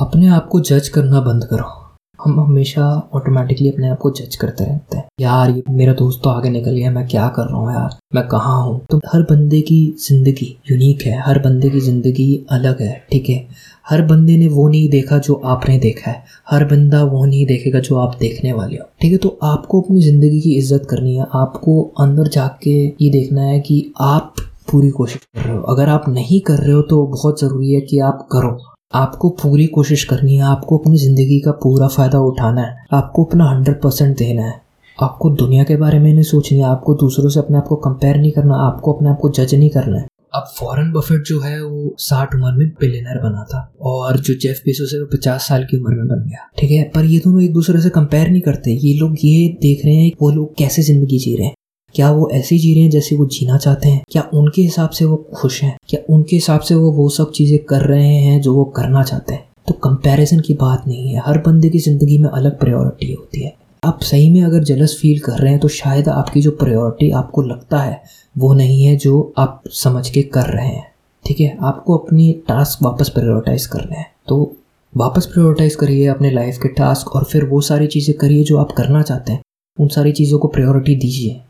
अपने आप को जज करना बंद करो। हम हमेशा ऑटोमेटिकली अपने आप को जज करते रहते हैं। यार, ये मेरा दोस्त तो आगे निकल गया, मैं क्या कर रहा हूँ यार? मैं कहाँ हूँ? तो हर बंदे की ज़िंदगी यूनिक है, हर बंदे की ज़िंदगी अलग है, ठीक है? हर बंदे ने वो नहीं देखा जो आपने देखा है। हर बंदा वो नहीं देखेगा जो आप देखने वाले हो, ठीक है? तो आपको अपनी ज़िंदगी की इज़्ज़त करनी है। आपको अंदर जा जाके ये देखना है कि आप पूरी कोशिश कर रहे हो। अगर आप नहीं कर रहे हो तो बहुत ज़रूरी है कि आप करो। आपको पूरी कोशिश करनी है, आपको अपनी ज़िंदगी का पूरा फ़ायदा उठाना है, आपको अपना हंड्रेड परसेंट देना है। आपको दुनिया के बारे में नहीं सोचनी है, आपको दूसरों से अपने आप को कंपेयर नहीं करना, आपको अपने आप को जज नहीं करना है। अब फॉरेन बफेट जो है, वो साठ उम्र में बिलियनर बना था और जो जेफ बेसोस है, वो पचास साल की उम्र में बन गया, ठीक है? पर ये दोनों एक दूसरे से कंपेयर नहीं करते, ये लोग ये देख रहे हैं, वो लोग कैसे ज़िंदगी जी रहे हैं। क्या वो ऐसे जी रहे हैं जैसे वो जीना चाहते हैं? क्या उनके हिसाब से वो खुश हैं? क्या उनके हिसाब से वो वो सब चीज़ें कर रहे हैं जो वो करना चाहते हैं? तो कंपैरिजन की बात नहीं है। हर बंदे की ज़िंदगी में अलग प्रायोरिटी होती है। आप सही में अगर जलस फील कर रहे हैं तो शायद आपकी जो प्रायोरिटी आपको लगता है, वो नहीं है जो आप समझ के कर रहे हैं। ठीक है? आपको अपनी टास्क वापस प्रायोरिटाइज करने हैं। तो वापस प्रायोरिटाइज करिए अपने लाइफ के टास्क और फिर वो सारी चीज़ें करिए जो आप करना चाहते हैं। उन सारी चीज़ों को प्रायोरिटी दीजिए।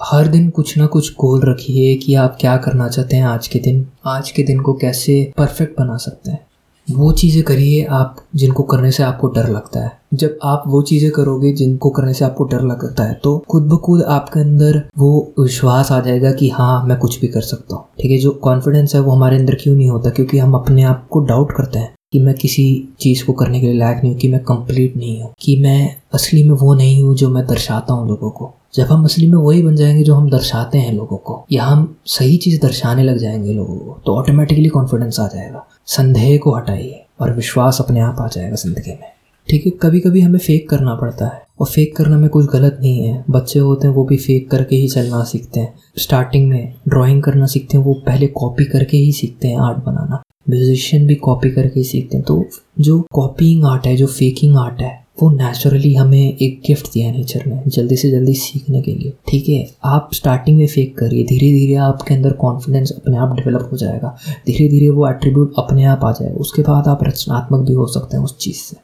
हर दिन कुछ ना कुछ गोल रखिए कि आप क्या करना चाहते हैं आज के दिन, आज के दिन को कैसे परफेक्ट बना सकते हैं। वो चीज़ें करिए आप जिनको करने से आपको डर लगता है। जब आप वो चीज़ें करोगे जिनको करने से आपको डर लगता है तो खुद ब खुद आपके अंदर वो विश्वास आ जाएगा कि हाँ मैं कुछ भी कर सकता हूँ। ठीक है, जो कॉन्फिडेंस है वो हमारे अंदर क्यों नहीं होता? क्योंकि हम अपने आप को डाउट करते हैं कि मैं किसी चीज़ को करने के लिए लायक नहीं हूँ, कि मैं कंप्लीट नहीं हूँ, कि मैं असली में वो नहीं हूँ जो मैं दर्शाता हूँ लोगों को। जब हम असली में वही बन जाएँगे जो हम दर्शाते हैं लोगों को, या हम सही चीज़ दर्शाने लग जाएँगे लोगों को तो ऑटोमेटिकली कॉन्फिडेंस आ जाएगा। संदेह को हटाइए और विश्वास अपने आप आ जाएगा ज़िंदगी में। ठीक है कभी कभी हमें फेक करना पड़ता है, और फेक करने में कुछ गलत नहीं है। बच्चे होते हैं, वो भी फेक करके ही चलना सीखते हैं। स्टार्टिंग में ड्राइंग करना सीखते हैं, वो पहले कॉपी करके ही सीखते हैं आर्ट बनाना। म्यूजिशियन भी कॉपी करके ही सीखते हैं तो जो कॉपिंग आर्ट है, जो फेकिंग आर्ट है वो नेचुरली हमें एक गिफ्ट दिया है नेचर ने, जल्दी से जल्दी सीखने के लिए। ठीक है? आप स्टार्टिंग में फेक करिए धीरे धीरे आपके अंदर कॉन्फिडेंस अपने आप डेवलप हो जाएगा। धीरे धीरे वो एट्रीब्यूट अपने आप आ जाएगा। उसके बाद आप रचनात्मक भी हो सकते हैं उस चीज़ से।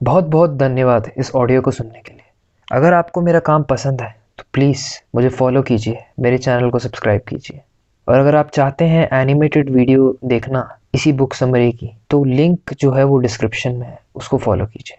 बहुत बहुत धन्यवाद इस ऑडियो को सुनने के लिए। अगर आपको मेरा काम पसंद है तो प्लीज़ मुझे फॉलो कीजिए, मेरे चैनल को सब्सक्राइब कीजिए। और अगर आप चाहते हैं एनिमेटेड वीडियो देखना इसी बुक समरी की तो लिंक जो है वो डिस्क्रिप्शन में है, उसको फॉलो कीजिए।